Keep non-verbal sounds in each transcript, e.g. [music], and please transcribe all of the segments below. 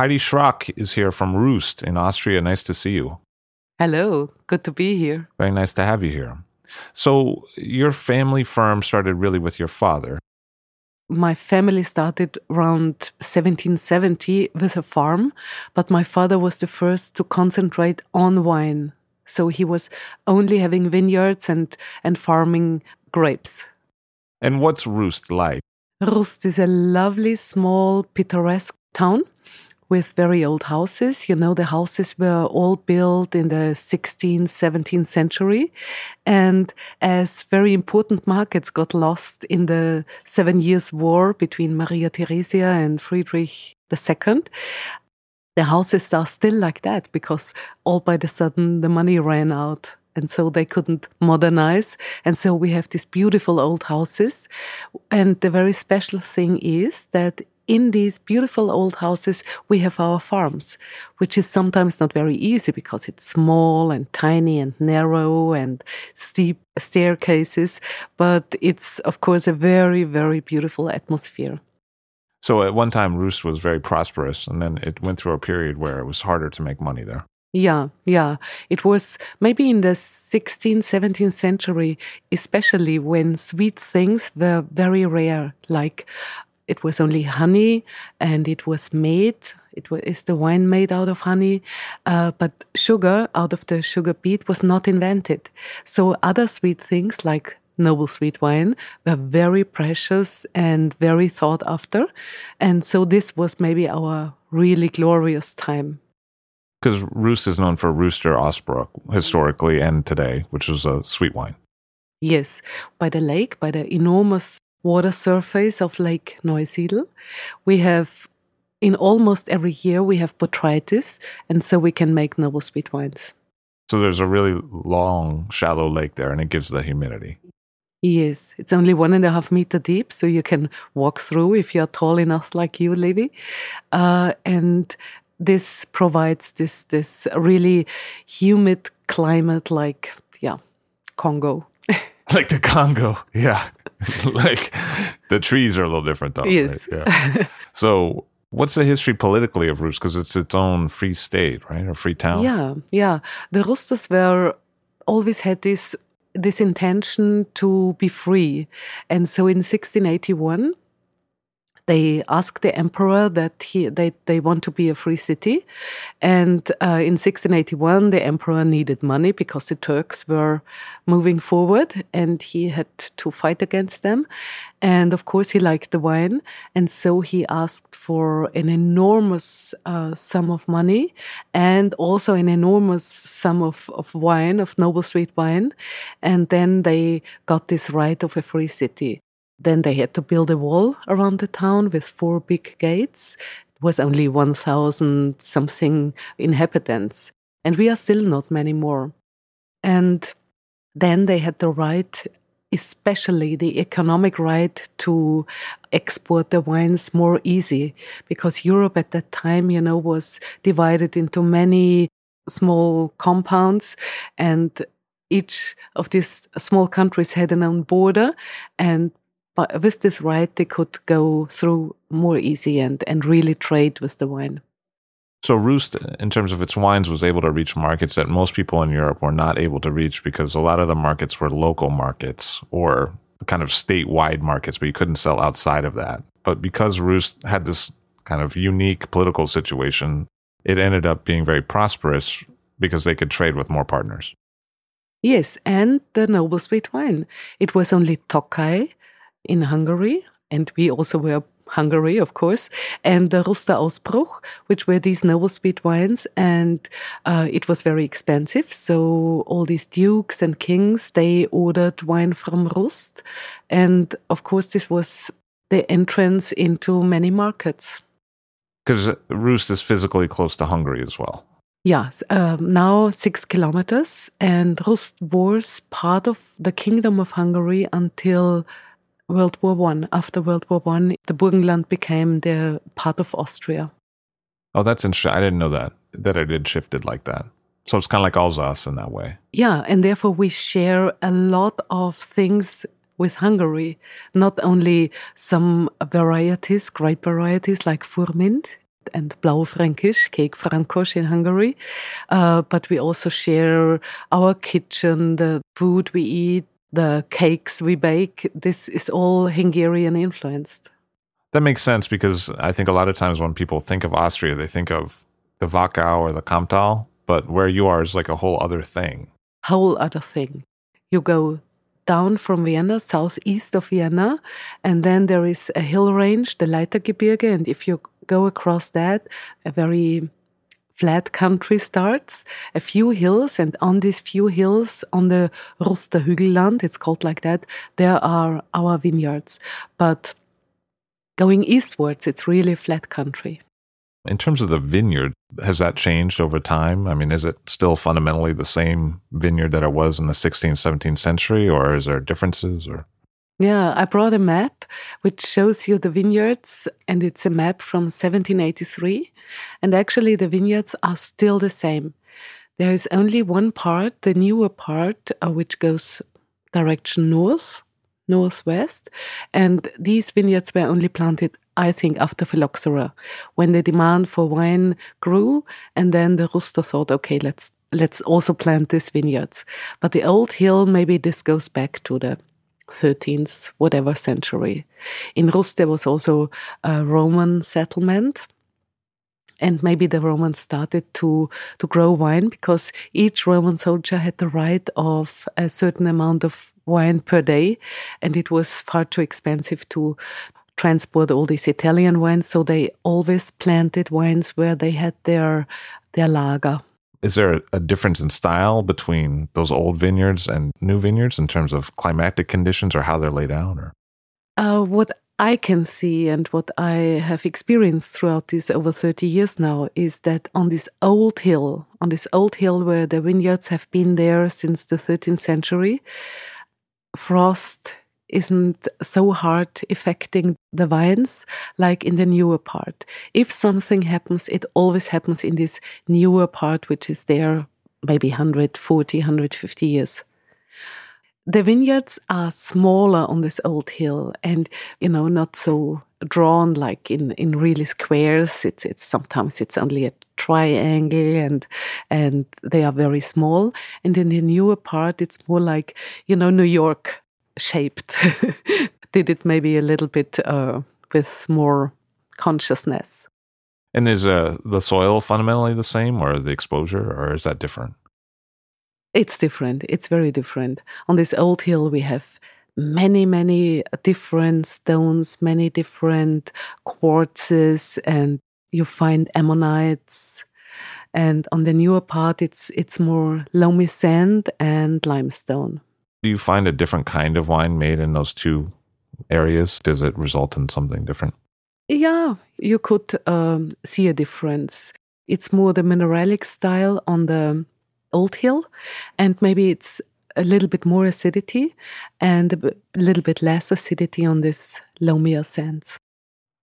Heidi Schrock is here from Rust in Austria. Nice to see you. Hello, good to be here. Very nice to have you here. So, your family firm started really with your father. My family started around 1770 with a farm, but my father was the first to concentrate on wine. So he was only having vineyards and, and farming grapes. And what's Rust like? Rust is a lovely, small, picturesque town with very old houses. You know, the houses were all built in the 16th, 17th century. And as very important markets got lost in the Seven Years' War between Maria Theresia and Friedrich II, the houses are still like that because all by the sudden the money ran out and so they couldn't modernize. And so we have these beautiful old houses. And the very special thing is that in these beautiful old houses, we have our farms, which is sometimes not very easy because it's small and tiny and narrow and steep staircases. But it's, of course, a very, very beautiful atmosphere. So, at one time, Rust was very prosperous, and then it went through a period where it was harder to make money there. Yeah, yeah. It was maybe in the 16th, 17th century, especially when sweet things were very rare, like it was only honey and it was made. It was, is the wine made out of honey, uh, but sugar out of the sugar beet was not invented. So other sweet things like noble sweet wine were very precious and very sought after. And so this was maybe our really glorious time. Because Rust is known for Ruster Ausbruch historically and today, which is a sweet wine. Yes, by the lake, by the enormous water surface of Lake Neusiedl. We have, in almost every year, we have botrytis, and so we can make noble sweet wines. So there's a really long, shallow lake there, and it gives the humidity. Yes, it's only one and a half meter deep, so you can walk through if you're tall enough, like you, Levi. Uh, and this provides this this really humid climate, like yeah, Congo. [laughs] like the Congo, yeah. [laughs] like the trees are a little different though. Yes. right? Yeah. so what's the history politically of Rust? Because it's its own free state, right? Or free town. Yeah, yeah. The Rusters were always had this this intention to be free, and so in 1681 they asked the emperor that he they, they want to be a free city. And uh, in 1681 the emperor needed money because the turks were moving forward and he had to fight against them. And of course he liked the wine. And so he asked for an enormous uh, sum of money and also an enormous sum of, of wine of noble sweet wine. And then they got this right of a free city then they had to build a wall around the town with four big gates. It was only 1,000 something inhabitants, and we are still not many more. And then they had the right especially the economic right to export the wines more easy because Europe at that time, you know, was divided into many small compounds and each of these small countries had an own border and with this right they could go through more easy and, and really trade with the wine. So Rust, in terms of its wines, was able to reach markets that most people in Europe were not able to reach because a lot of the markets were local markets or kind of statewide markets, but you couldn't sell outside of that. But because Rust had this kind of unique political situation, it ended up being very prosperous because they could trade with more partners. Yes, and the noble sweet wine. It was only Tokai in Hungary, and we also were Hungary, of course, and the Ruster Ausbruch, which were these noble sweet wines, and uh, it was very expensive. So all these dukes and kings they ordered wine from Rust, and of course this was the entrance into many markets. Because Rust is physically close to Hungary as well. Yeah, um, now six kilometers, and Rust was part of the Kingdom of Hungary until World War One. After World War One, the Burgenland became the part of Austria. Oh, that's interesting. I didn't know that that it had shifted like that. So it's kind of like Alsace in that way. Yeah, and therefore we share a lot of things with Hungary. Not only some varieties, great varieties like Furmint and Blaufränkisch, Kékfrankos in Hungary, uh, but we also share our kitchen, the food we eat, the cakes we bake, this is all Hungarian influenced. That makes sense because I think a lot of times when people think of Austria, they think of the Wachau or the Kamptal, but where you are is like a whole other thing. Whole other thing. You go down from Vienna, southeast of Vienna, and then there is a hill range, the Leithagebirge, and if you go across that, a very flat country starts, a few hills, and on these few hills, on the Ruster Hügelland, it's called like that, there are our vineyards. But going eastwards, it's really flat country. In terms of the vineyard, has that changed over time? I mean, is it still fundamentally the same vineyard that it was in the 16th, 17th century, or is there differences? Or yeah, I brought a map which shows you the vineyards, and it's a map from 1783. And actually, the vineyards are still the same. There is only one part, the newer part, uh, which goes direction north, northwest. And these vineyards were only planted, I think, after phylloxera, when the demand for wine grew. And then the Ruster thought, okay, let's let's also plant these vineyards. But the old hill, maybe this goes back to the 13th, whatever century. In Rus, there was also a Roman settlement. And maybe the Romans started to, to grow wine because each Roman soldier had the right of a certain amount of wine per day. And it was far too expensive to transport all these Italian wines. So they always planted wines where they had their, their lager is there a difference in style between those old vineyards and new vineyards in terms of climatic conditions or how they're laid out or? Uh, what i can see and what i have experienced throughout these over 30 years now is that on this old hill on this old hill where the vineyards have been there since the 13th century frost isn't so hard affecting the vines like in the newer part. If something happens, it always happens in this newer part, which is there maybe 140, 150 years. The vineyards are smaller on this old hill and, you know, not so drawn like in, in really squares. It's, it's sometimes it's only a triangle and, and they are very small. And in the newer part, it's more like, you know, New York shaped. [laughs] Did it maybe a little bit uh, with more consciousness. And is uh, the soil fundamentally the same, or the exposure, or is that different? It's different. It's very different. On this old hill, we have many, many different stones, many different quartzes, and you find ammonites. And on the newer part, it's it's more loamy sand and limestone. Do you find a different kind of wine made in those two areas? Does it result in something different? Yeah, you could um, see a difference. It's more the mineralic style on the old hill, and maybe it's a little bit more acidity and a little bit less acidity on this loamy sands.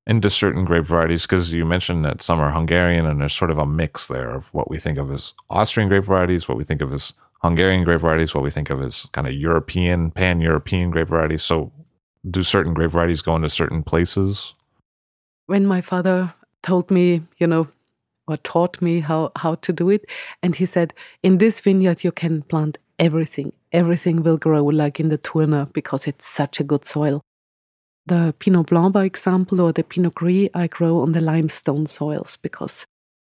Into certain grape varieties, because you mentioned that some are Hungarian and there's sort of a mix there of what we think of as Austrian grape varieties, what we think of as Hungarian grape varieties, what we think of as kind of European, pan European grape varieties. So, do certain grape varieties go into certain places? When my father told me, you know, or taught me how, how to do it, and he said, in this vineyard, you can plant everything. Everything will grow like in the Turner because it's such a good soil. The Pinot Blanc, by example, or the Pinot Gris, I grow on the limestone soils because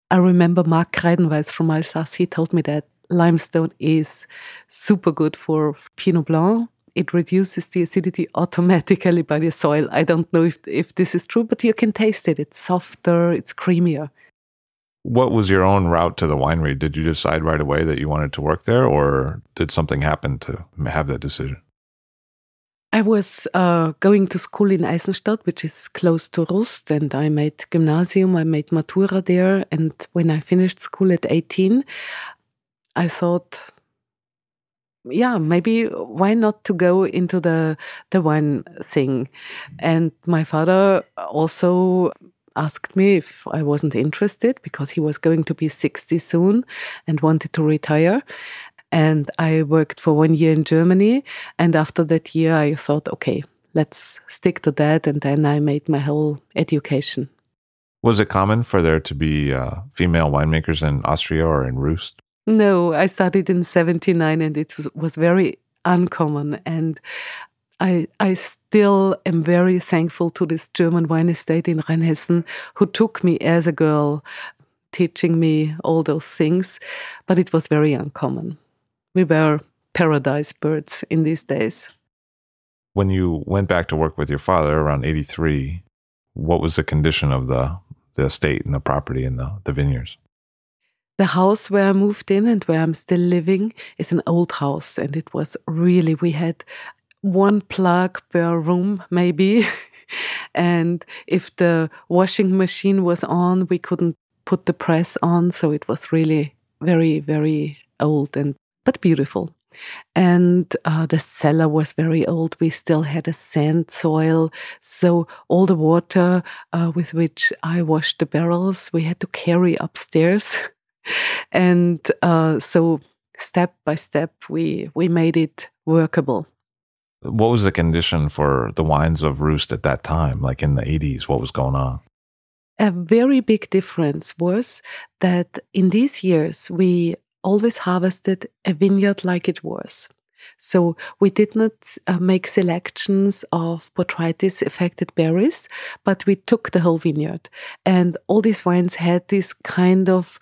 I remember Marc Kreydenweiss from Alsace, he told me that limestone is super good for Pinot Blanc. It reduces the acidity automatically by the soil. I don't know if, if this is true, but you can taste it. It's softer, it's creamier. What was your own route to the winery? Did you decide right away that you wanted to work there, or did something happen to have that decision? I was uh, going to school in Eisenstadt, which is close to Rust, and I made gymnasium. I made Matura there, and when I finished school at 18, I thought, yeah, maybe why not to go into the the wine thing? And my father also asked me if I wasn't interested because he was going to be 60 soon and wanted to retire. And I worked for one year in Germany. And after that year, I thought, okay, let's stick to that. And then I made my whole education. Was it common for there to be uh, female winemakers in Austria or in Rust? No, I started in 79 and it was, was very uncommon. And I, I still am very thankful to this German wine estate in Rheinhessen who took me as a girl, teaching me all those things. But it was very uncommon. We were paradise birds in these days. When you went back to work with your father around 83, what was the condition of the, the estate and the property and the, the vineyards? The house where I moved in and where I'm still living is an old house. And it was really, we had one plug per room, maybe. [laughs] and if the washing machine was on, we couldn't put the press on. So it was really very, very old and but beautiful. And uh, the cellar was very old. We still had a sand soil. So all the water uh, with which I washed the barrels, we had to carry upstairs. [laughs] and uh, so step by step we we made it workable. What was the condition for the wines of Rust at that time like in the 80s what was going on? A very big difference was that in these years we always harvested a vineyard like it was so we did not uh, make selections of botrytis affected berries, but we took the whole vineyard. And all these wines had this kind of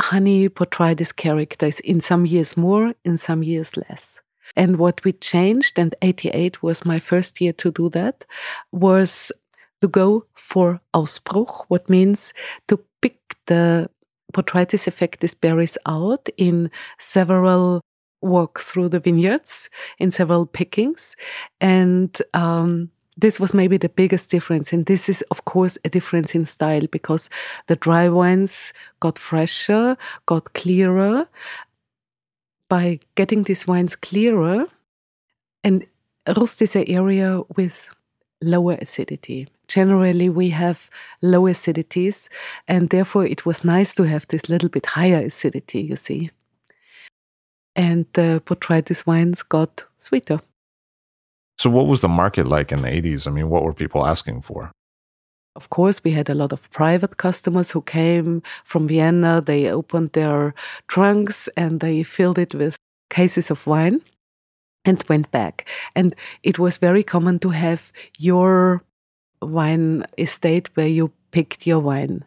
honey botrytis characters, in some years more, in some years less. And what we changed, and 88 was my first year to do that, was to go for Ausbruch, what means to pick the botrytis affected berries out in several walk through the vineyards in several pickings. And um, this was maybe the biggest difference. And this is, of course, a difference in style because the dry wines got fresher, got clearer. By getting these wines clearer, and Rust is an area with lower acidity. Generally, we have low acidities, and therefore it was nice to have this little bit higher acidity, you see and the botrytis wines got sweeter. So, what was the market like in the 80s? I mean, what were people asking for? Of course, we had a lot of private customers who came from Vienna. They opened their trunks and they filled it with cases of wine and went back. And it was very common to have your wine estate where you picked your wine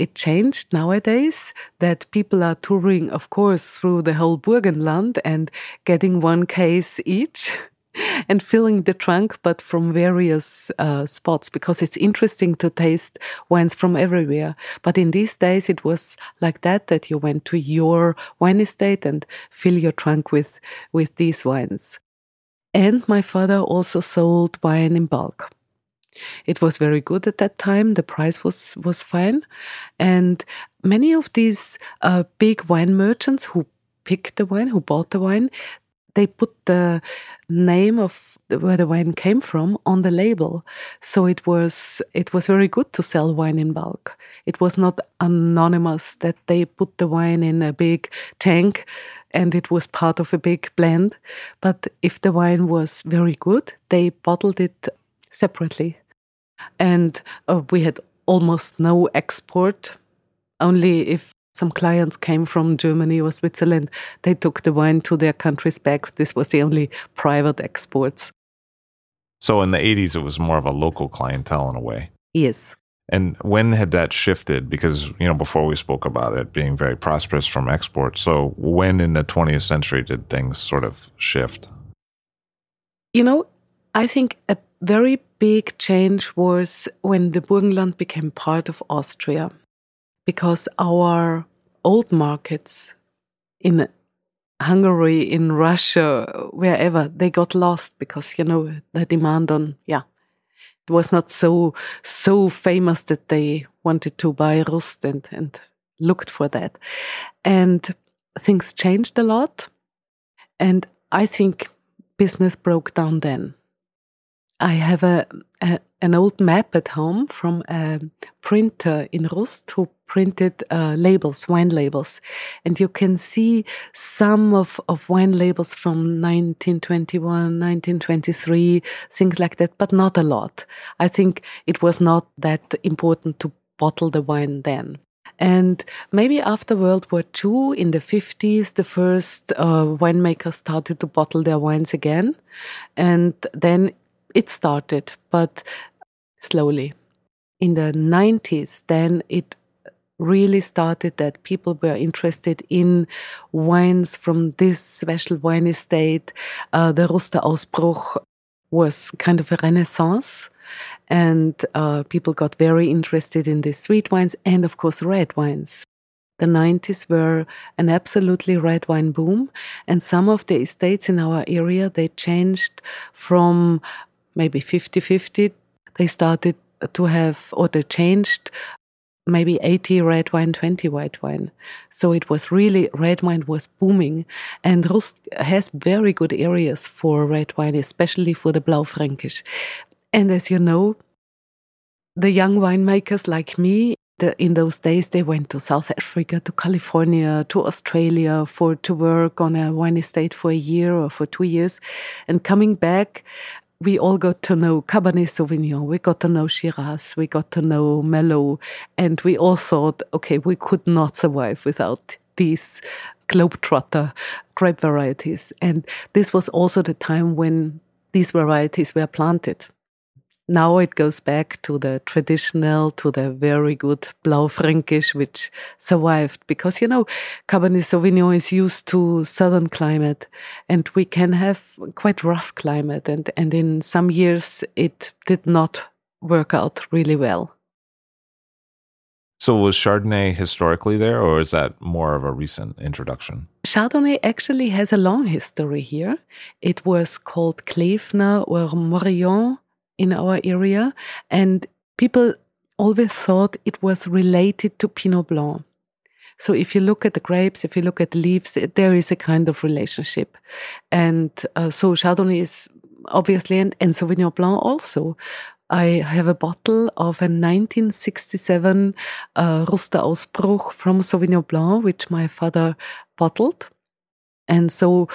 it changed nowadays that people are touring, of course, through the whole Burgenland and getting one case each. [laughs] and filling the trunk, but from various uh, spots because it's interesting to taste wines from everywhere. But in these days, it was like that that you went to your wine estate and fill your trunk with with these wines. And my father also sold wine in bulk. It was very good at that time. The price was was fine, and many of these uh, big wine merchants who picked the wine, who bought the wine, they put the name of where the wine came from on the label. So it was it was very good to sell wine in bulk. It was not anonymous that they put the wine in a big tank and it was part of a big blend. But if the wine was very good, they bottled it separately. And uh, we had almost no export. Only if some clients came from Germany or Switzerland, they took the wine to their countries back. This was the only private exports. So in the 80s, it was more of a local clientele in a way. Yes. And when had that shifted? Because, you know, before we spoke about it being very prosperous from export. So when in the 20th century did things sort of shift? You know, I think a very big change was when the Burgenland became part of Austria because our old markets in Hungary, in Russia, wherever, they got lost because, you know, the demand on, yeah, it was not so, so famous that they wanted to buy Rust and, and looked for that. And things changed a lot. And I think business broke down then. I have a, a, an old map at home from a printer in Rust who printed uh, labels, wine labels, and you can see some of, of wine labels from 1921, 1923, things like that, but not a lot. I think it was not that important to bottle the wine then. And maybe after World War II, in the 50s, the first uh, winemakers started to bottle their wines again. And then it started, but slowly. In the 90s, then it really started that people were interested in wines from this special wine estate. Uh, the Ruster Ausbruch was kind of a renaissance. And uh, people got very interested in the sweet wines and, of course, red wines. The 90s were an absolutely red wine boom. And some of the estates in our area, they changed from maybe 50 50. They started to have, or they changed maybe 80 red wine, 20 white wine. So it was really, red wine was booming. And Rust has very good areas for red wine, especially for the Blaufränkisch. And as you know, the young winemakers like me, in those days, they went to South Africa, to California, to Australia for to work on a wine estate for a year or for two years, and coming back, we all got to know Cabernet Sauvignon, we got to know Shiraz, we got to know Merlot, and we all thought, okay, we could not survive without these globetrotter grape varieties. And this was also the time when these varieties were planted now it goes back to the traditional, to the very good Blaufränkisch, which survived because, you know, Cabernet Sauvignon is used to southern climate and we can have quite rough climate. And, and in some years, it did not work out really well. So was Chardonnay historically there, or is that more of a recent introduction? Chardonnay actually has a long history here. It was called Klevner or Morillon in our area, and people always thought it was related to Pinot Blanc. So if you look at the grapes, if you look at the leaves, there is a kind of relationship. And uh, so Chardonnay is obviously, and, and Sauvignon Blanc also. I have a bottle of a 1967 uh, Ruster Ausbruch from Sauvignon Blanc, which my father bottled. And so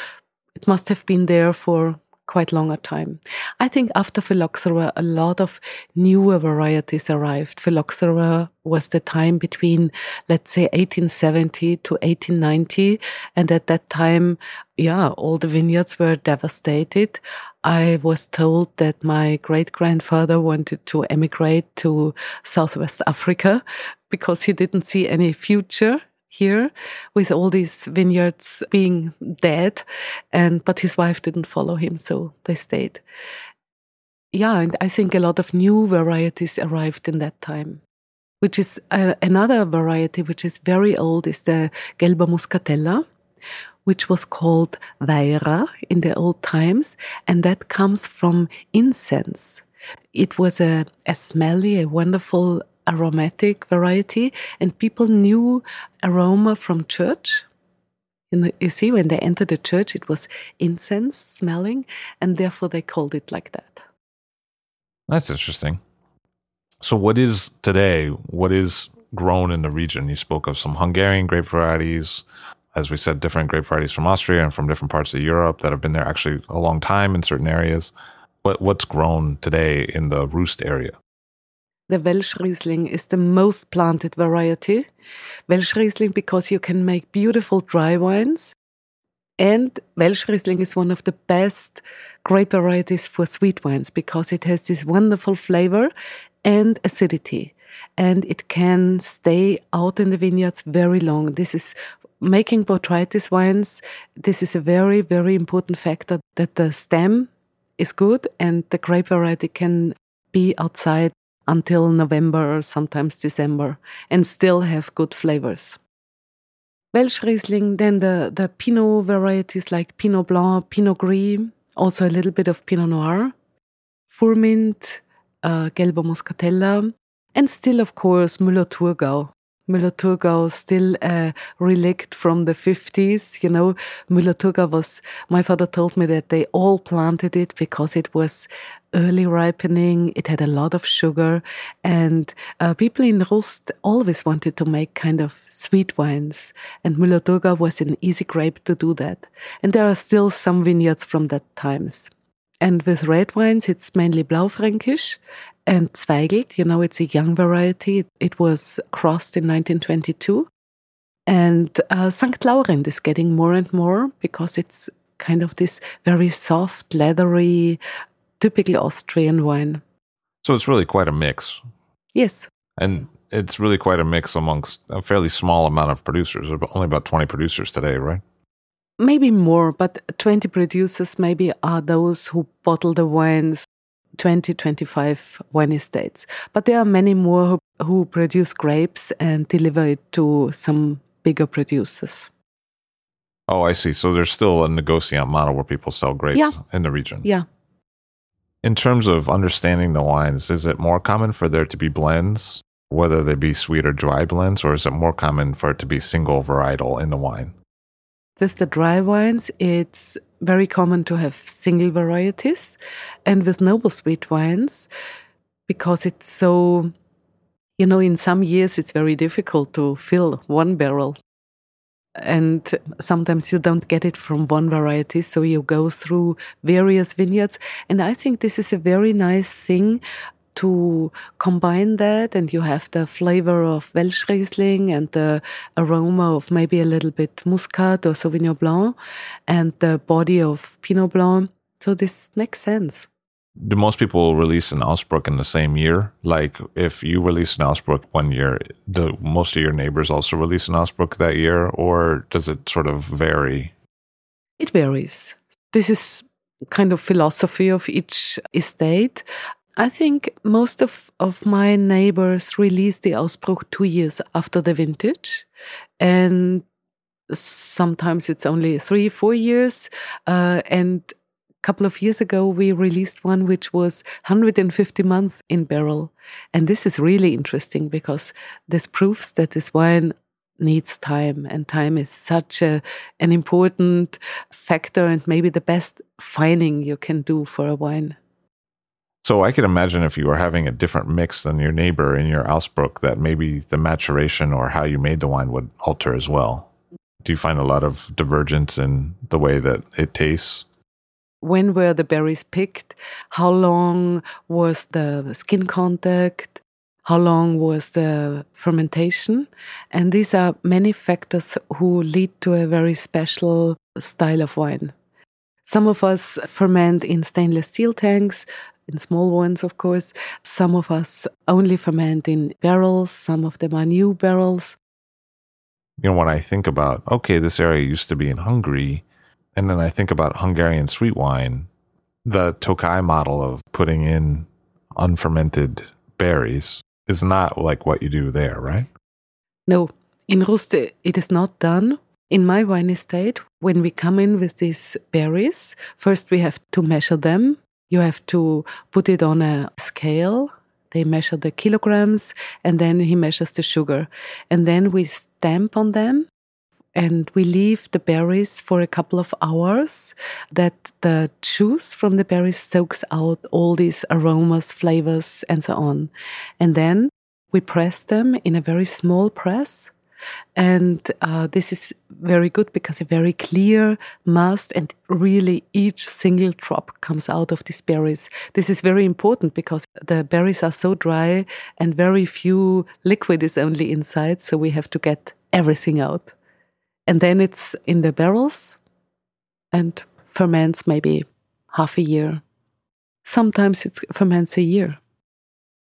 it must have been there for quite longer time. I think after phylloxera, a lot of newer varieties arrived. Phylloxera was the time between, let's say, 1870 to 1890. And at that time, yeah, all the vineyards were devastated. I was told that my great grandfather wanted to emigrate to Southwest Africa because he didn't see any future here with all these vineyards being dead and but his wife didn't follow him so they stayed yeah and i think a lot of new varieties arrived in that time which is uh, another variety which is very old is the Gelber Muskateller which was called Weira in the old times, and that comes from incense. It was a, a smelly, a wonderful aromatic variety, and people knew aroma from church. You, you see, when they entered the church, it was incense smelling, and therefore they called it like that. That's interesting. So, what is today? What is grown in the region? You spoke of some Hungarian grape varieties, as we said, different grape varieties from Austria and from different parts of Europe that have been there actually a long time in certain areas. What what's grown today in the Rust area? The Welschriesling is the most planted variety. Welschriesling because you can make beautiful dry wines, and Welschriesling is one of the best grape varieties for sweet wines because it has this wonderful flavor and acidity and it can stay out in the vineyards very long. This is making botrytis wines. This is a very, very important factor that the stem is good and the grape variety can be outside until November or sometimes December and still have good flavors. Welschriesling, then the, the Pinot varieties like Pinot Blanc, Pinot Gris, also a little bit of Pinot Noir, Furmint, uh, Gelber Muskateller, and still, of course, Müller-Thurgau. Müller-Thurgau still a relict from the 50s. You know, Müller-Thurgau was, my father told me that they all planted it because it was early ripening. It had a lot of sugar and uh, people in Rust always wanted to make kind of sweet wines. And Müller-Thurgau was an easy grape to do that. And there are still some vineyards from that times. And with red wines, it's mainly Blaufränkisch and Zweigelt. You know, it's a young variety. It was crossed in 1922. And uh, St. Laurent is getting more and more because it's kind of this very soft, leathery, typical Austrian wine. So it's really quite a mix. Yes. And it's really quite a mix amongst a fairly small amount of producers, only about 20 producers today, right? Maybe more, but 20 producers maybe are those who bottle the wines 20, 25 wine estates. But there are many more who, who produce grapes and deliver it to some bigger producers. Oh, I see. So there's still a negociant model where people sell grapes yeah. in the region. Yeah. In terms of understanding the wines, is it more common for there to be blends, whether they be sweet or dry blends, or is it more common for it to be single varietal in the wine? With the dry wines, it's very common to have single varieties. And with noble sweet wines, because it's so, you know, in some years it's very difficult to fill one barrel. And sometimes you don't get it from one variety, so you go through various vineyards. And I think this is a very nice thing to combine that and you have the flavor of Welschriesling and the aroma of maybe a little bit Muscat or Sauvignon Blanc and the body of Pinot Blanc. So this makes sense. Do most people release an Ausbruch in the same year? Like if you release an Ausbruch one year, do most of your neighbors also release an Ausbruch that year or does it sort of vary? It varies. This is kind of philosophy of each estate. I think most of, of my neighbors release the Ausbruch two years after the vintage. And sometimes it's only three, four years. Uh, and a couple of years ago, we released one which was 150 months in barrel. And this is really interesting because this proves that this wine needs time and time is such a an important factor and maybe the best fining you can do for a wine so I could imagine if you were having a different mix than your neighbor in your Ausbruch, that maybe the maturation or how you made the wine would alter as well. Do you find a lot of divergence in the way that it tastes? When were the berries picked? How long was the skin contact? How long was the fermentation? And these are many factors who lead to a very special style of wine. Some of us ferment in stainless steel tanks, in small ones, of course. Some of us only ferment in barrels, some of them are new barrels. You know, when I think about, okay, this area used to be in Hungary, and then I think about Hungarian sweet wine, the Tokai model of putting in unfermented berries is not like what you do there, right? No, in Rust it is not done. In my wine estate, when we come in with these berries, first we have to measure them you have to put it on a scale. They measure the kilograms and then he measures the sugar. And then we stamp on them and we leave the berries for a couple of hours that the juice from the berries soaks out all these aromas, flavors, and so on. And then we press them in a very small press. And uh, this is very good because a very clear must, and really each single drop comes out of these berries. This is very important because the berries are so dry and very few liquid is only inside, so we have to get everything out and then it's in the barrels and ferments maybe half a year. Sometimes it ferments a year.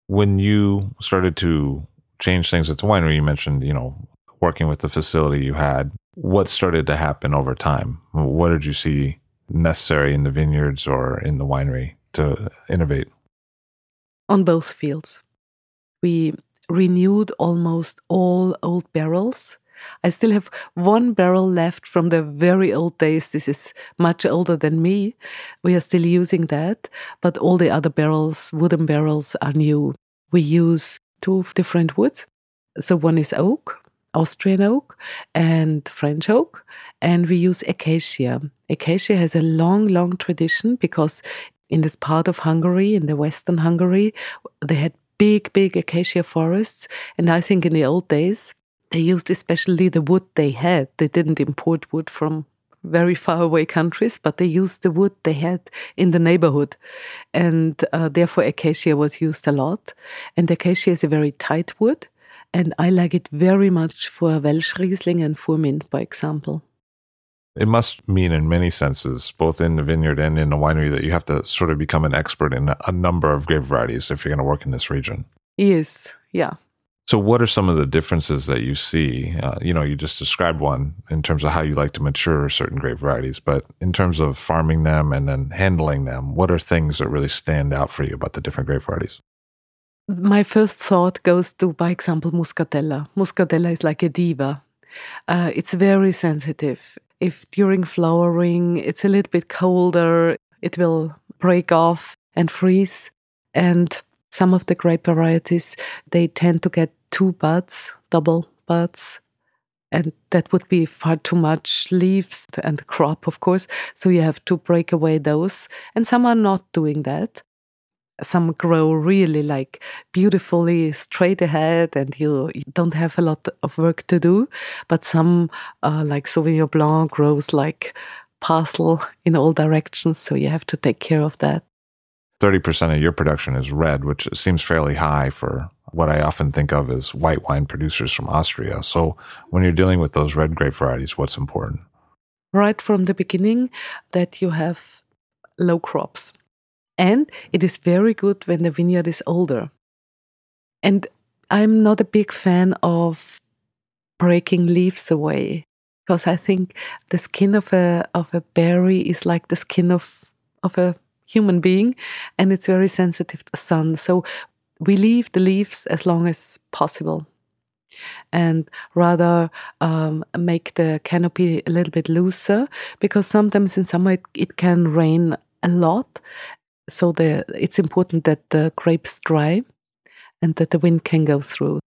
When you started to change things at the winery, you mentioned, you know, working with the facility you had. What started to happen over time? What did you see necessary in the vineyards or in the winery to innovate? On both fields. We renewed almost all old barrels I still have one barrel left from the very old days. This is much older than me. We are still using that, but all the other barrels, wooden barrels, are new. We use two different woods. So one is oak, Austrian oak, and French oak, and we use acacia. Acacia has a long, long tradition because in this part of Hungary, in the western Hungary, they had big, big acacia forests. And I think in the old days, they used especially the wood they had. They didn't import wood from very far away countries, but they used the wood they had in the neighborhood. And uh, therefore, acacia was used a lot. And acacia is a very tight wood. And I like it very much for Welschriesling and Furmint, by example. It must mean, in many senses, both in the vineyard and in the winery, that you have to sort of become an expert in a number of grape varieties if you're going to work in this region. Yes, yeah. So, what are some of the differences that you see? Uh, you know, you just described one in terms of how you like to mature certain grape varieties, but in terms of farming them and then handling them, what are things that really stand out for you about the different grape varieties? My first thought goes to, by example, Muskateller. Muskateller is like a diva. Uh, it's very sensitive. If during flowering it's a little bit colder, it will break off and freeze. And some of the grape varieties, they tend to get two buds, double buds, and that would be far too much leaves and crop, of course. So you have to break away those. And some are not doing that. Some grow really like beautifully straight ahead, and you, don't have a lot of work to do. But some, uh, like Sauvignon Blanc, grows like parcel in all directions. So you have to take care of that. 30% of your production is red, which seems fairly high for what I often think of as white wine producers from Austria. So when you're dealing with those red grape varieties, what's important? Right from the beginning, that you have low crops. And it is very good when the vineyard is older. And I'm not a big fan of breaking leaves away because I think the skin of a of a berry is like the skin of of a human being and it's very sensitive to sun. So we leave the leaves as long as possible and rather um, make the canopy a little bit looser because sometimes in summer it, it can rain a lot. So the, it's important that the grapes dry and that the wind can go through.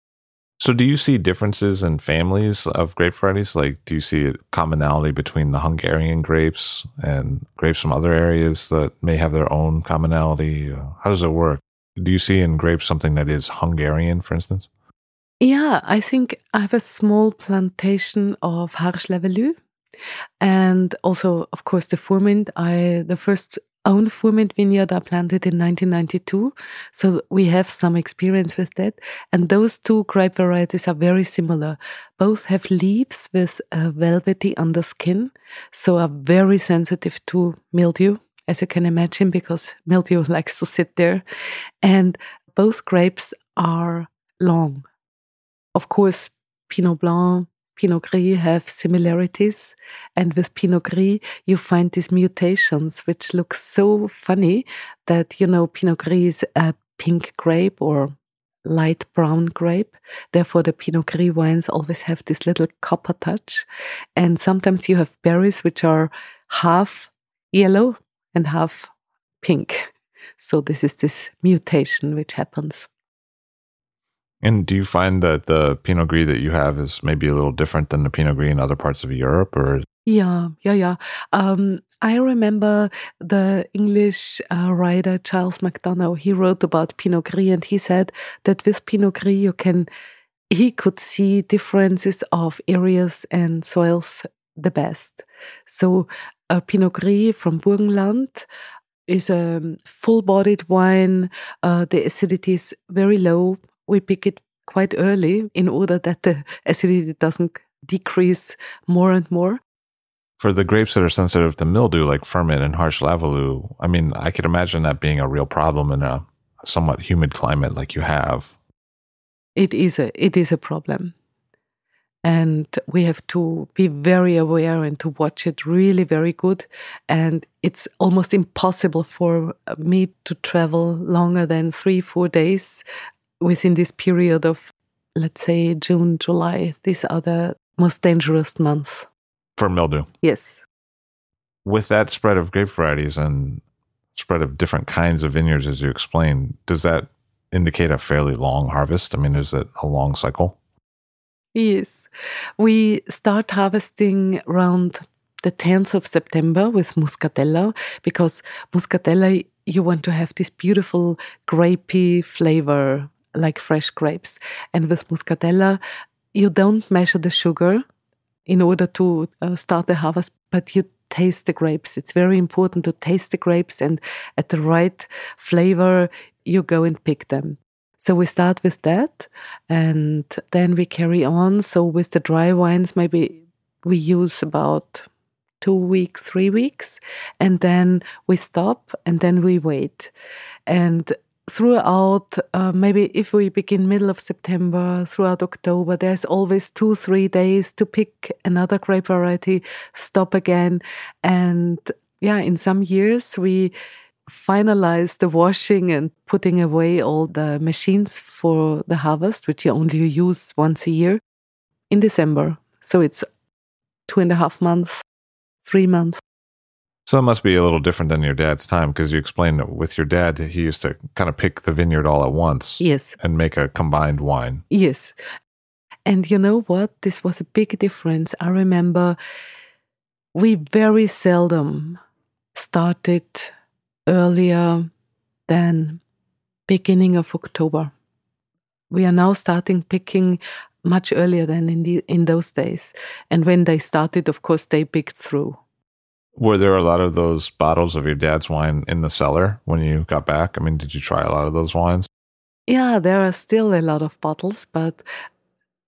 So, do you see differences in families of grape varieties? Like, do you see a commonality between the Hungarian grapes and grapes from other areas that may have their own commonality? How does it work? Do you see in grapes something that is Hungarian, for instance? Yeah, I think I have a small plantation of Hárslevelű. And also, of course, the Furmint. I the first own Furmint vineyard I planted in 1992. So we have some experience with that. And those two grape varieties are very similar. Both have leaves with a velvety underskin, so are very sensitive to mildew, as you can imagine, because mildew [laughs] likes to sit there. And both grapes are long. Of course, Pinot Blanc, Pinot Gris have similarities. And with Pinot Gris, you find these mutations, which look so funny that, you know, Pinot Gris is a pink grape or light brown grape. Therefore, the Pinot Gris wines always have this little copper touch. And sometimes you have berries which are half yellow and half pink. So, this is this mutation which happens. And do you find that the Pinot Gris that you have is maybe a little different than the Pinot Gris in other parts of Europe, or? Yeah, yeah, yeah. Um, I remember the English uh, writer Charles McDonough. He wrote about Pinot Gris, and he said that with Pinot Gris you can. He could see differences of areas and soils the best. So, a Pinot Gris from Burgenland is a full-bodied wine. Uh, the acidity is very low we pick it quite early in order that the acidity doesn't decrease more and more. For the grapes that are sensitive to mildew, like Furmint and Hárslevelű, I mean, I could imagine that being a real problem in a somewhat humid climate like you have. It is a it is a problem, and we have to be very aware and to watch it really very good. And it's almost impossible for me to travel longer than three four days within this period of, let's say, June, July, these are the most dangerous months. For mildew? Yes. With that spread of grape varieties and spread of different kinds of vineyards, as you explained, does that indicate a fairly long harvest? I mean, is it a long cycle? Yes. We start harvesting around the 10th of September with Muskateller because Muskateller, you want to have this beautiful grapey flavor like fresh grapes. And with Muskateller, you don't measure the sugar in order to uh, start the harvest, but you taste the grapes. It's very important to taste the grapes, and at the right flavor, you go and pick them. So we start with that, and then we carry on. So with the dry wines, maybe we use about two weeks, three weeks, and then we stop, and then we wait. And throughout uh, maybe if we begin middle of september throughout october there's always two three days to pick another grape variety stop again. And yeah in some years we finalize the washing and putting away all the machines for the harvest which you only use once a year in december. So it's two and a half months three months so it must be a little different than your dad's time because you explained that with your dad, he used to kind of pick the vineyard all at once. Yes. And make a combined wine. Yes. And you know what? This was a big difference. I remember we very seldom started earlier than beginning of October. We are now starting picking much earlier than in the in those days. And when they started, of course, they picked through. Were there a lot of those bottles of your dad's wine in the cellar when you got back? I mean, did you try a lot of those wines? Yeah, there are still a lot of bottles, but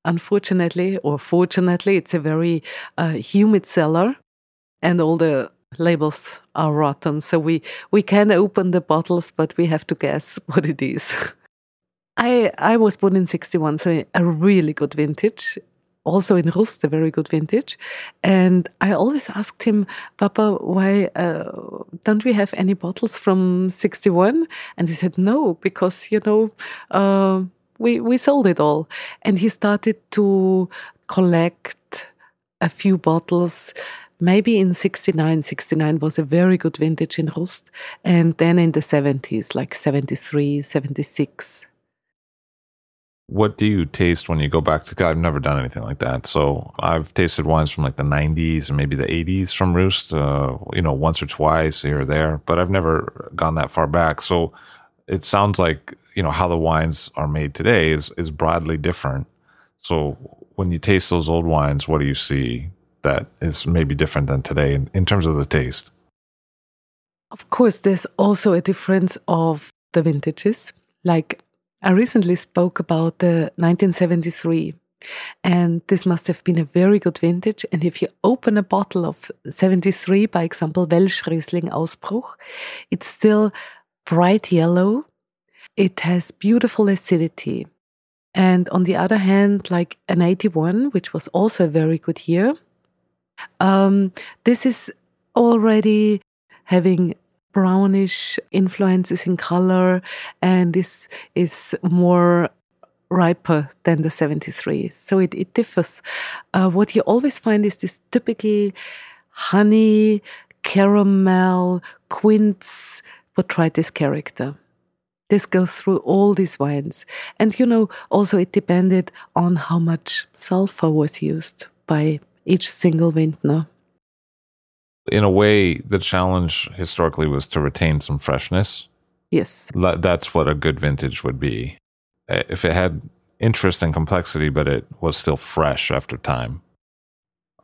unfortunately or fortunately, it's a very uh, humid cellar and all the labels are rotten. So we, we can open the bottles, but we have to guess [laughs] what it is. I, I was born in 61, so a really good vintage also in Rust, a very good vintage. And I always asked him, Papa, why uh, don't we have any bottles from 61? And he said, no, because, you know, uh, we, we sold it all. And he started to collect a few bottles maybe in 69 69 was a very good vintage in Rust and then in the 70s like 73 76 what do you taste when you go back to? I've never done anything like that. So I've tasted wines from like the 90s and maybe the 80s from Rust, uh, you know, once or twice here or there, but I've never gone that far back. So it sounds like, you know, how the wines are made today is, is broadly different. So when you taste those old wines, what do you see that is maybe different than today in, in terms of the taste? Of course, there's also a difference of the vintages. Like I recently spoke about the 1973, and this must have been a very good vintage. And if you open a bottle of 73, by example, Welschriesling Ausbruch, it's still bright yellow. It has beautiful acidity. And on the other hand, like an 81, which was also a very good year, um, this is already having brownish influences in color, and this is more riper than the 73. So it, it differs. Uh, what you always find is this typical honey, caramel, quince botrytis character. This goes through all these wines. And you know, also it depended on how much sulfur was used by each single vintner. In a way, the challenge historically was to retain some freshness. Yes. That's what a good vintage would be. Uh, if it had interest and complexity, but it was still fresh after time.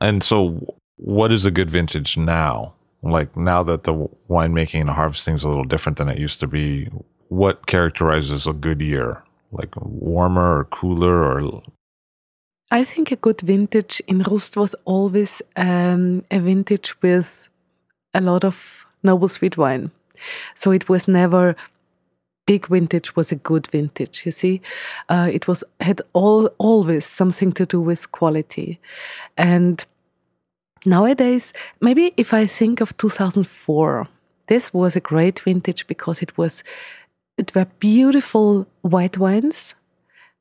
And so, what is a good vintage now? Like now that the winemaking and harvesting is a little different than it used to be, what characterizes a good year? Like warmer or cooler or I think a good vintage in Rust was always um, a vintage with a lot of noble sweet wine. So it was never big vintage was a good vintage. You see, uh, it was had all always something to do with quality, and nowadays maybe if I think of 2004, this was a great vintage because it was it were beautiful white wines.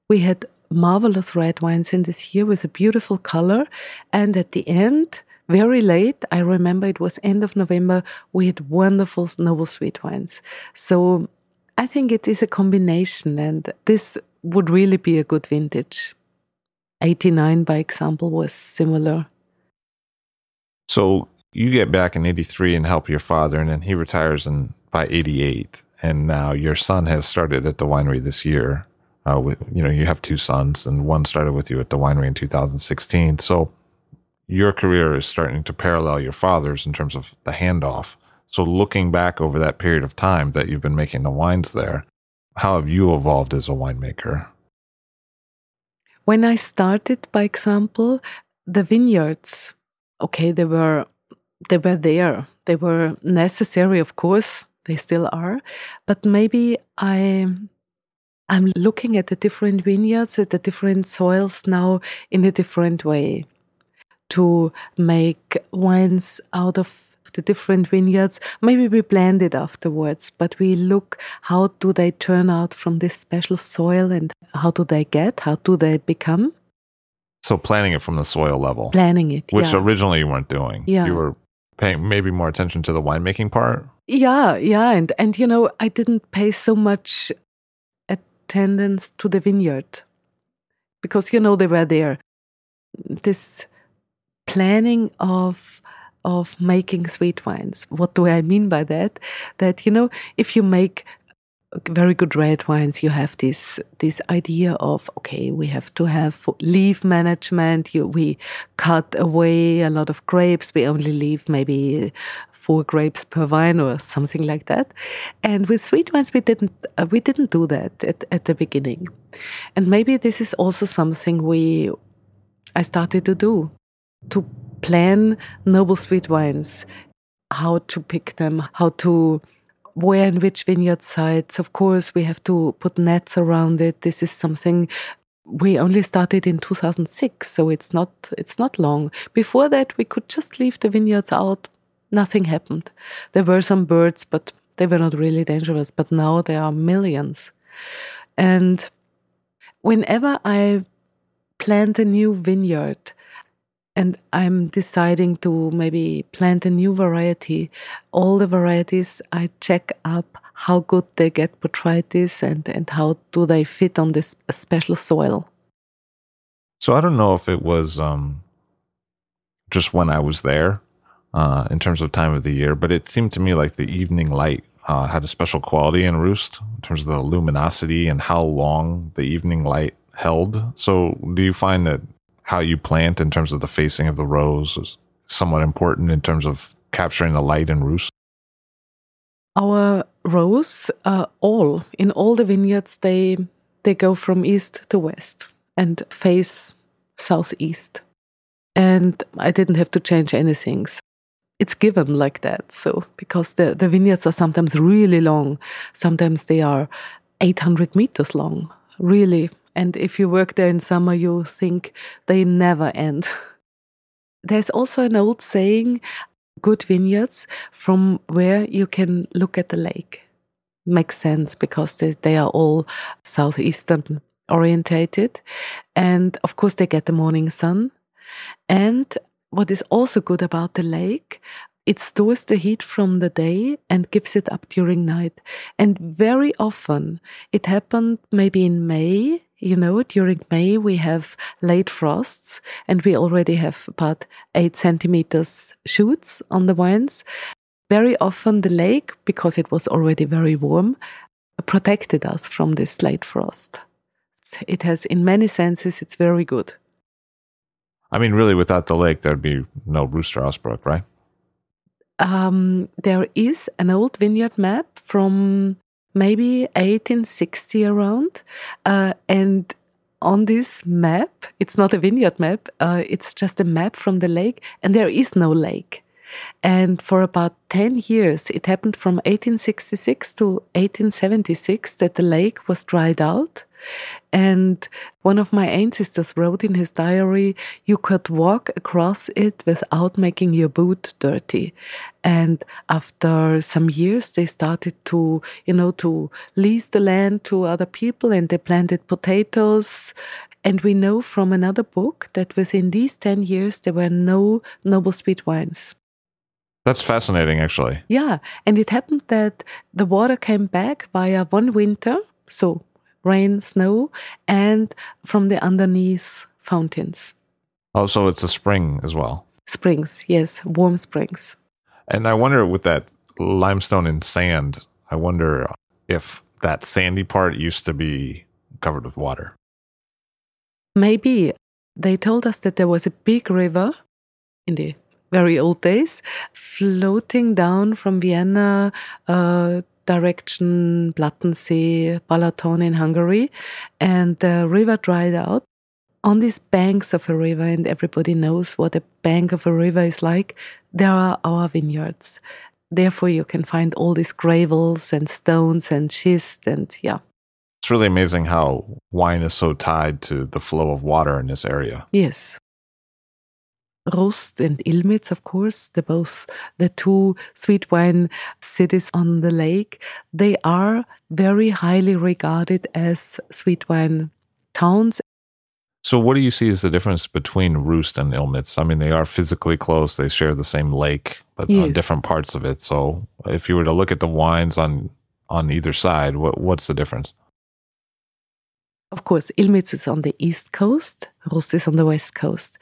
We had marvelous red wines in this year with a beautiful color. And at the end, very late, I remember it was end of November, we had wonderful noble sweet wines. So I think it is a combination, and this would really be a good vintage. 89, by example, was similar. So you get back in 83 and help your father, and then he retires in by 88. And now your son has started at the winery this year. Uh, with, you know, you have two sons, and one started with you at the winery in 2016. So your career is starting to parallel your father's in terms of the handoff. So looking back over that period of time that you've been making the wines there, how have you evolved as a winemaker? When I started, by example, the vineyards, okay, they were they were there. They were necessary, of course. They still are, but maybe I I'm looking at the different vineyards, at the different soils now in a different way to make wines out of the different vineyards. Maybe we blend it afterwards, but we look how do they turn out from this special soil and how do they get, how do they become. So planning it from the soil level. Planning it, which yeah. originally you weren't doing. Yeah. You were paying maybe more attention to the winemaking part. Yeah, yeah, and and you know I didn't pay so much attendance to the vineyard because you know they were there. This planning of of making sweet wines. What do I mean by that? That you know, if you make very good red wines, you have this this idea of okay, we have to have leaf management. You, we cut away a lot of grapes. We only leave maybe four grapes per vine or something like that. And with sweet wines, we didn't uh, we didn't do that at, at the beginning. And maybe this is also something we I started to do to plan noble sweet wines, how to pick them, how to where and which vineyard sites. Of course, we have to put nets around it. This is something we only started in 2006, so it's not it's not long. Before that, we could just leave the vineyards out nothing happened. There were some birds, but they were not really dangerous. But now there are millions. And whenever I plant a new vineyard and I'm deciding to maybe plant a new variety, all the varieties I check up how good they get botrytis and, and how do they fit on this special soil. So I don't know if it was um, just when I was there uh, in terms of time of the year, but it seemed to me like the evening light uh, had a special quality in Rust in terms of the luminosity and how long the evening light held. So, do you find that how you plant in terms of the facing of the rows is somewhat important in terms of capturing the light in Rust? Our rows, uh, all in all the vineyards, they they go from east to west and face southeast. And I didn't have to change anything it's given like that. So because the, the vineyards are sometimes really long, sometimes they are 800 meters long, really. And if you work there in summer, you think they never end. [laughs] There's also an old saying good vineyards from where you can look at the lake. Makes sense because they, they are all southeastern orientated. And of course, they get the morning sun. And what is also good about the lake, it stores the heat from the day and gives it up during night. And very often it happened maybe in May. You know, during May we have late frosts and we already have about eight centimeters shoots on the vines. Very often the lake, because it was already very warm, protected us from this late frost. It has, in many senses, it's very good. I mean, really, without the lake, there'd be no Ruster Ausbruch, right? Um, there is an old vineyard map from maybe 1860 around, uh, and on this map, it's not a vineyard map, uh, it's just a map from the lake, and there is no lake. And for about 10 years, it happened from 1866 to 1876 that the lake was dried out. And one of my ancestors wrote in his diary, you could walk across it without making your boot dirty. And after some years, they started to, you know, to lease the land to other people and they planted potatoes. And we know from another book that within these 10 years, there were no noble sweet wines. That's fascinating, actually. Yeah. And it happened that the water came back via one winter, so rain, snow, and from the underneath fountains. Oh, so it's a spring as well. Springs, yes, warm springs. And I wonder with that limestone and sand, I wonder if that sandy part used to be covered with water. Maybe. They told us that there was a big river in the very old days, floating down from Vienna uh, direction Plattensee, Balaton in Hungary, and the river dried out. On these banks of a river, and everybody knows what a bank of a river is like, there are our vineyards. Therefore, you can find all these gravels and stones and schist, and yeah. It's really amazing how wine is so tied to the flow of water in this area. Yes. Rust and Illmitz, of course, the both the two sweet wine cities on the lake, they are very highly regarded as sweet wine towns. So, what do you see as the difference between Rust and Illmitz? I mean, they are physically close; they share the same lake, but yes. on different parts of it. So, if you were to look at the wines on on either side, what what's the difference? Of course, Illmitz is on the east coast, Rust is on the west coast.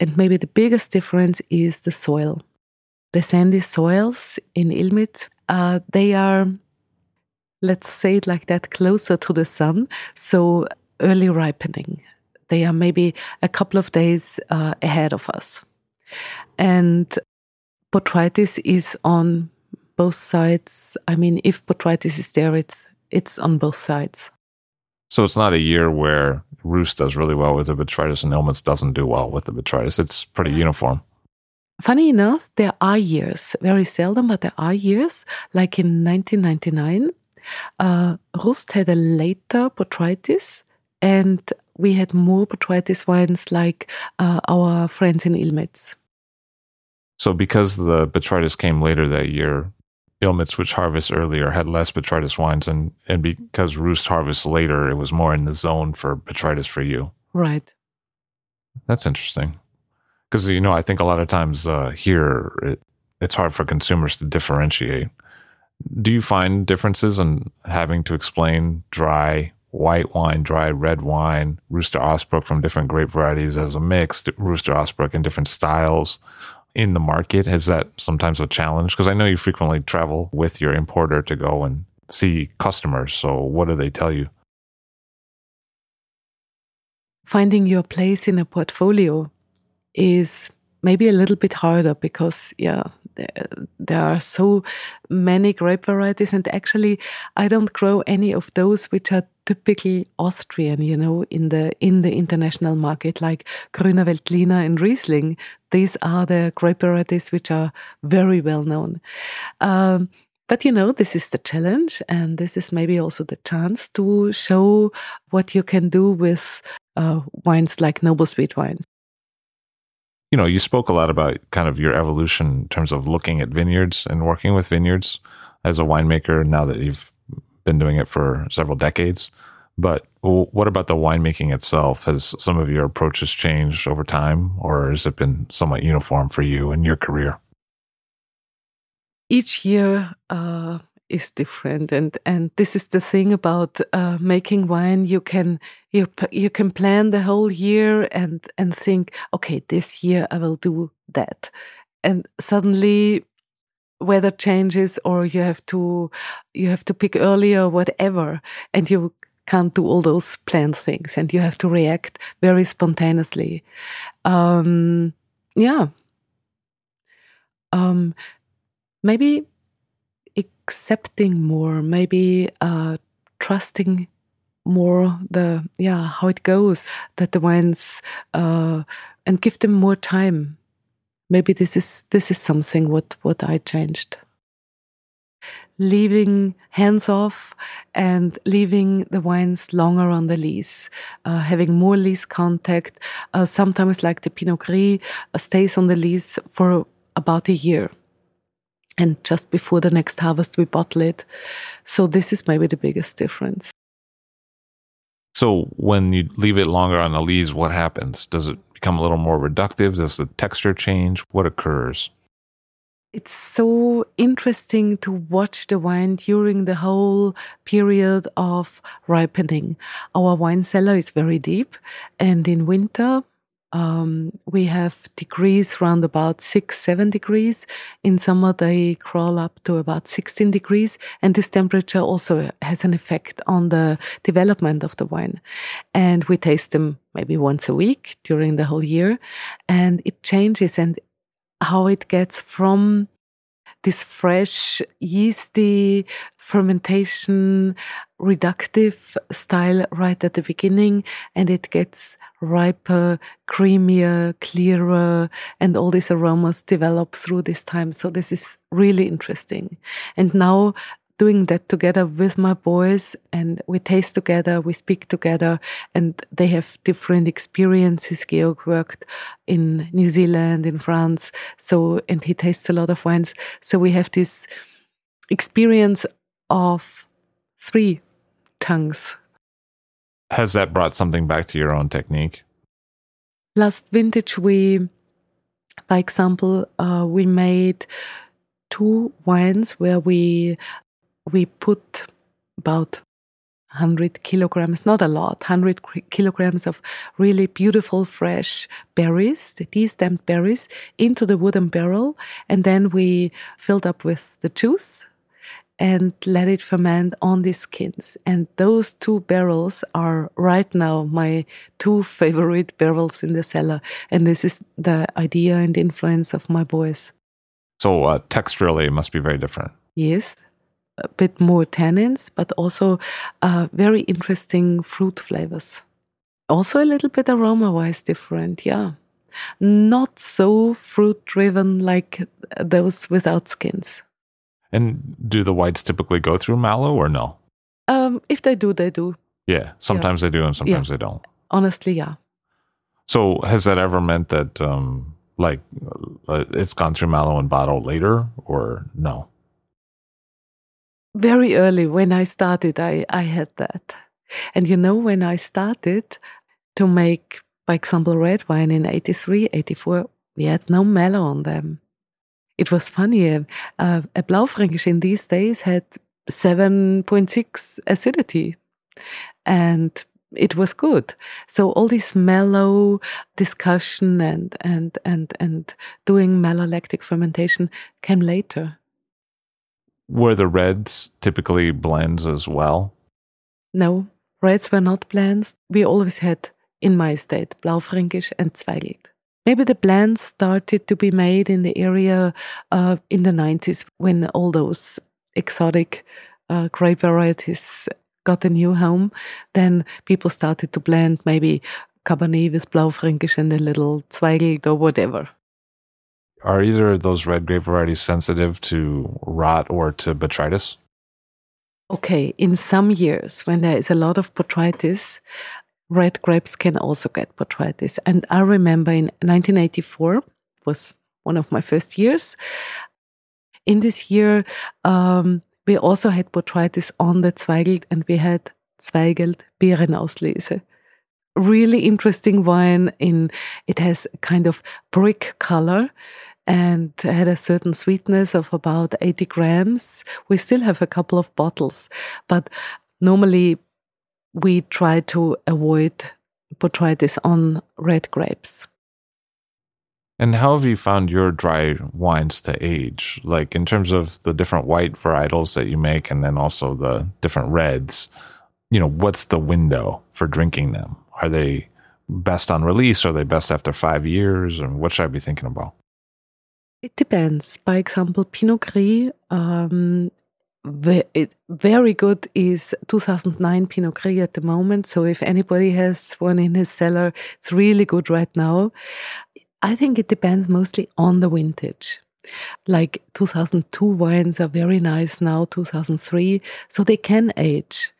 And maybe the biggest difference is the soil. The sandy soils in Illmitz, uh, they are, let's say it like that, closer to the sun. So early ripening. They are maybe a couple of days uh, ahead of us. And botrytis is on both sides. I mean, if botrytis is there, it's it's on both sides. So it's not a year where Rust does really well with the botrytis and Illmitz doesn't do well with the botrytis. It's pretty uniform. Funny enough, there are years, very seldom, but there are years, like in 1999, uh, Rust had a later botrytis, and we had more botrytis wines like uh, our friends in Illmitz. So, because the botrytis came later that year, Illmitz, which harvests earlier, had less botrytis wines, and and because Rust harvests later, it was more in the zone for botrytis for you. Right. That's interesting, because you know I think a lot of times uh, here it, it's hard for consumers to differentiate. Do you find differences in having to explain dry white wine, dry red wine, Ruster Ausbruch from different grape varieties as a mix, Ruster Ausbruch in different styles? In the market? Is that sometimes a challenge? Because I know you frequently travel with your importer to go and see customers. So, what do they tell you? Finding your place in a portfolio is maybe a little bit harder because, yeah, there, are so many grape varieties, and actually, I don't grow any of those which are typically Austrian, you know, in the in the international market, like Grüner Veltliner and Riesling. These are the grape varieties which are very well known. Um, but you know, this is the challenge, and this is maybe also the chance to show what you can do with uh, wines like noble sweet wines you know, you spoke a lot about kind of your evolution in terms of looking at vineyards and working with vineyards as a winemaker now that you've been doing it for several decades. But what about the winemaking itself? Has some of your approaches changed over time, or has it been somewhat uniform for you in your career? each year uh, is different, and and this is the thing about uh, making wine. You can you you can plan the whole year and and think, okay, this year I will do that, and suddenly weather changes or you have to you have to pick earlier whatever and you can't do all those planned things and you have to react very spontaneously. Um, yeah. Um, maybe accepting more maybe uh, trusting more the yeah how it goes that the wines uh, and give them more time maybe this is this is something what what I changed. Leaving hands off and leaving the wines longer on the lees, uh, having more lees contact. Uh, sometimes, like the Pinot Gris, uh, stays on the lees for about a year, and just before the next harvest, we bottle it. So this is maybe the biggest difference. So when you leave it longer on the lees, what happens? Does it become a little more reductive? Does the texture change? What occurs? It's so interesting to watch the wine during the whole period of ripening. Our wine cellar is very deep, and in winter, um, we have degrees around about six, seven degrees. In summer, they crawl up to about 16 degrees. And this temperature also has an effect on the development of the wine. And we taste them maybe once a week during the whole year. And it changes and how it gets from this fresh, yeasty fermentation, reductive style right at the beginning, and it gets riper, creamier, clearer, and all these aromas develop through this time. So this is really interesting. And now doing that together with my boys and we taste together, we speak together, and they have different experiences. Georg worked in New Zealand, in France, so and he tastes a lot of wines. So we have this experience of three tongues. Has that brought something back to your own technique? Last vintage, we, by example, uh, we made two wines where we we put about 100 kilograms, not a lot, 100 kilograms of really beautiful fresh berries, the de-stamped berries, into the wooden barrel. And then we filled up with the juice and let it ferment on the skins. And those two barrels are right now my two favorite barrels in the cellar. And this is the idea and influence of my boys. So, uh, texturally, it must be very different. Yes, a bit more tannins, but also uh, very interesting fruit flavors. Also, a little bit aroma wise different, yeah. Not so fruit driven like those without skins. And do the whites typically go through malo or no? Um, if they do, they do. Yeah, sometimes yeah. they do and sometimes yeah. they don't. Honestly, yeah. So, has that ever meant that, um, like, uh, it's gone through malo and bottle later or no? Very early when I started, I, I had that. And you know, when I started to make, for example, red wine in 83, 84, we had no malo on them. It was funny. Uh, a Blaufränkisch in these days had 7.6 acidity. And it was good. So all this malo discussion and and and and doing malolactic fermentation came later. Were the reds typically blends as well? No, reds were not blends. We always had, in my state, Blaufränkisch and Zweigelt. Maybe the blends started to be made in the area uh, in the 90s when all those exotic uh, grape varieties got a new home. Then people started to blend maybe Cabernet with Blaufränkisch and a little Zweigelt or whatever. Are either of those red grape varieties sensitive to rot or to botrytis? Okay, in some years when there is a lot of botrytis, red grapes can also get botrytis. And I remember in 1984 was one of my first years. In this year, um, we also had botrytis on the Zweigelt and we had Zweigelt Beerenauslese really interesting wine in it has kind of brick color and had a certain sweetness of about 80 grams. We still have a couple of bottles, but normally we try to avoid botrytis on red grapes. And how have you found your dry wines to age? Like in terms of the different white varietals that you make and then also the different reds, you know, what's the window for drinking them? Are they best on release? Are they best after five years? And what should I be thinking about? It depends. By example, Pinot Gris, um, very good is 2009 Pinot Gris at the moment. So if anybody has one in his cellar, it's really good right now. I think it depends mostly on the vintage. Like 2002 wines are very nice now, 2003, so they can age.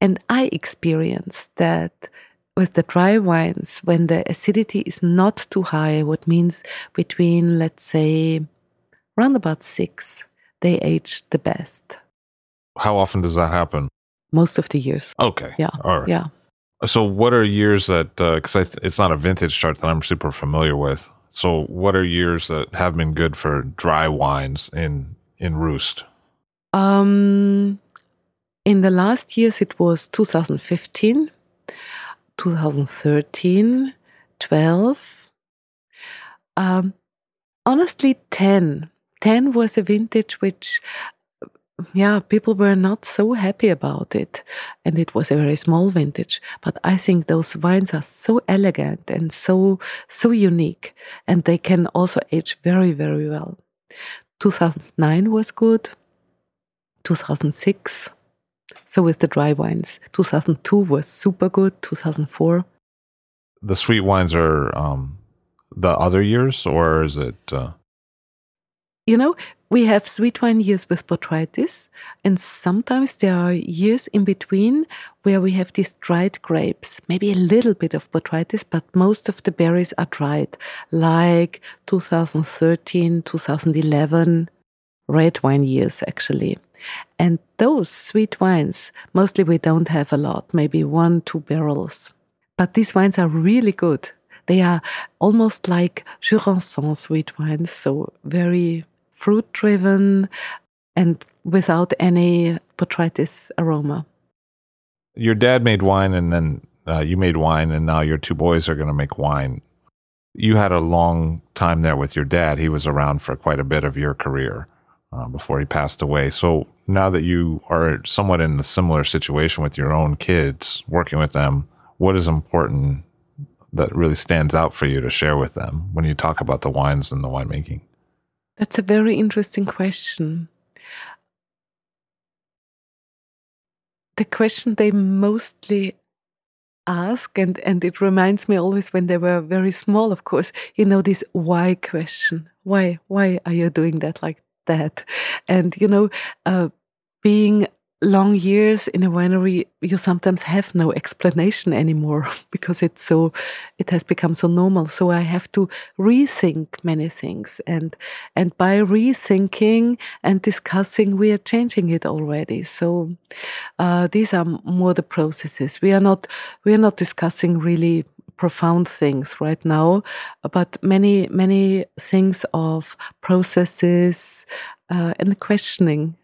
And I experienced that with the dry wines, when the acidity is not too high, what means between, let's say, around about six, they age the best. How often does that happen? Most of the years. Okay. Yeah. All right. Yeah. So, what are years that, because uh, it's not a vintage chart that I'm super familiar with. So, what are years that have been good for dry wines in in Rust? Um, in the last years, it was 2015, 2013, 12. Um, honestly, 10. 10 was a vintage which, yeah, people were not so happy about it. And it was a very small vintage. But I think those wines are so elegant and so, so unique. And they can also age very, very well. 2009 was good. 2006 so with the dry wines, 2002 was super good. 2004. The sweet wines are um, the other years, or is it? Uh... You know, we have sweet wine years with botrytis, and sometimes there are years in between where we have these dried grapes, maybe a little bit of botrytis, but most of the berries are dried, like 2013, 2011, red wine years actually. And those sweet wines, mostly we don't have a lot, maybe one, two barrels. But these wines are really good. They are almost like Jurançon sweet wines, so very fruit driven and without any botrytis aroma. Your dad made wine and then uh, you made wine, and now your two boys are going to make wine. You had a long time there with your dad. He was around for quite a bit of your career uh, before he passed away. So now that you are somewhat in a similar situation with your own kids, working with them, what is important that really stands out for you to share with them when you talk about the wines and the winemaking? That's a very interesting question. The question they mostly ask, and, and it reminds me always when they were very small, of course, you know, this why question. Why? Why are you doing that like that. And, you know, uh, being long years in a winery, you sometimes have no explanation anymore [laughs] because it's so, it has become so normal. So I have to rethink many things. And, and by rethinking and discussing, we are changing it already. So, uh, these are more the processes. We are not, we are not discussing really profound things right now, but many, many things of processes uh, and questioning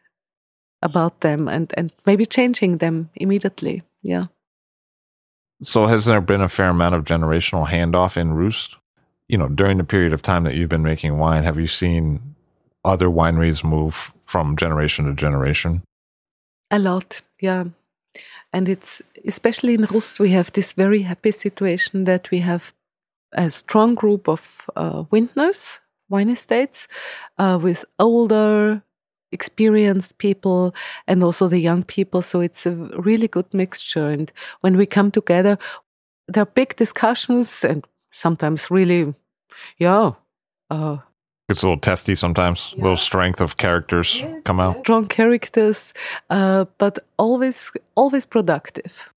about them and, and maybe changing them immediately. Yeah. So, has there been a fair amount of generational handoff in Rust? You know, during the period of time that you've been making wine, have you seen other wineries move from generation to generation? A lot, yeah. And it's especially in Rust, we have this very happy situation that we have a strong group of uh, vintners, wine estates, uh, with older, experienced people and also the young people. So it's a really good mixture. And when we come together, there are big discussions and sometimes really, yeah, uh, it's a little testy sometimes. Yeah. A little strength of characters yes, come out. Strong characters, uh, but always always productive.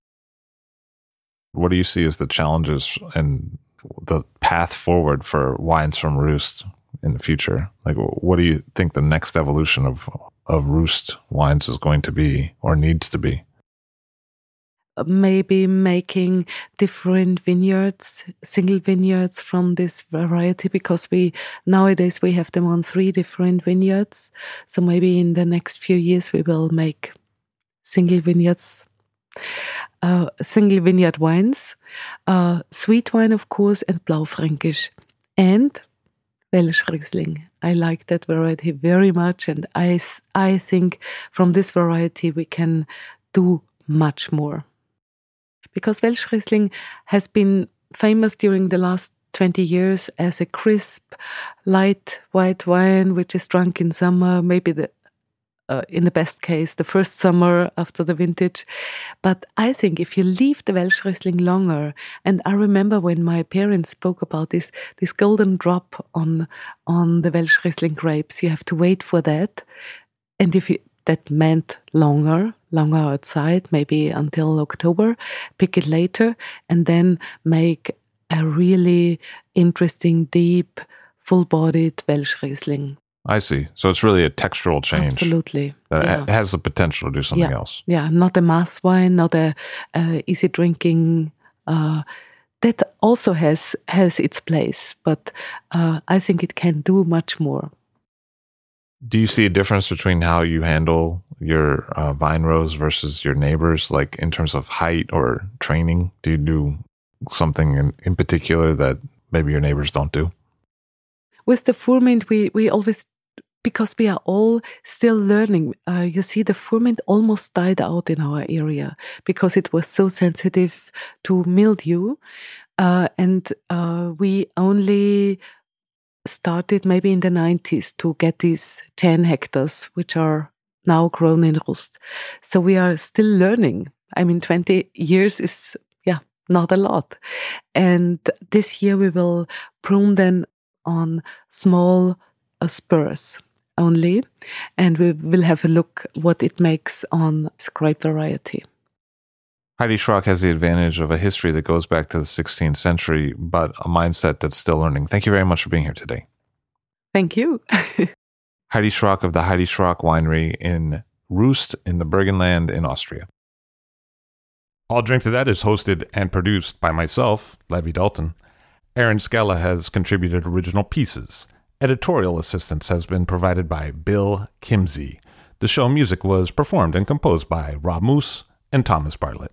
What do you see as the challenges and the path forward for wines from Rust in the future? Like, what do you think the next evolution of of Rust wines is going to be or needs to be? Maybe making different vineyards, single vineyards from this variety because we nowadays we have them on three different vineyards. So maybe in the next few years we will make single vineyards, uh, single vineyard wines, uh, sweet wine of course, and Blaufränkisch, and Welschriesling. I like that variety very much, and I I think from this variety we can do much more because Welschriesling has been famous during the last 20 years as a crisp, light white wine which is drunk in summer, maybe the uh, in the best case, the first summer after the vintage. But I think if you leave the Welschriesling longer, and I remember when my parents spoke about this, this golden drop on on the Welschriesling grapes, you have to wait for that. And if you, that meant longer, longer outside, maybe until October, pick it later, and then make a really interesting, deep, full bodied Welschriesling. I see. So it's really a textural change. Absolutely. That yeah. has the potential to do something yeah. else. Yeah, not a mass wine, not a uh, easy drinking. Uh, that also has has its place, but uh, I think it can do much more. Do you see a difference between how you handle your uh, vine rows versus your neighbors, like in terms of height or training? Do you do something in, in particular that maybe your neighbors don't do? With the Furmint, we, we always, because we are all still learning, uh, you see, the Furmint almost died out in our area because it was so sensitive to mildew. Uh, and uh, we only started maybe in the 90s to get these 10 hectares, which are now grown in Rust. So we are still learning. I mean, 20 years is, yeah, not a lot. And this year we will prune them on small uh, spurs only, and we will have a look what it makes on grape variety. Heidi Schröck has the advantage of a history that goes back to the 16th century, but a mindset that's still learning. Thank you very much for being here today. Thank you. [laughs] Heidi Schröck of the Heidi Schröck Winery in Rust in the Burgenland in Austria. I'll Drink to That is hosted and produced by myself, Levi Dalton. Erin Scala has contributed original pieces. Editorial assistance has been provided by Bill Kimsey. The show music was performed and composed by Rob Moose and Thomas Bartlett.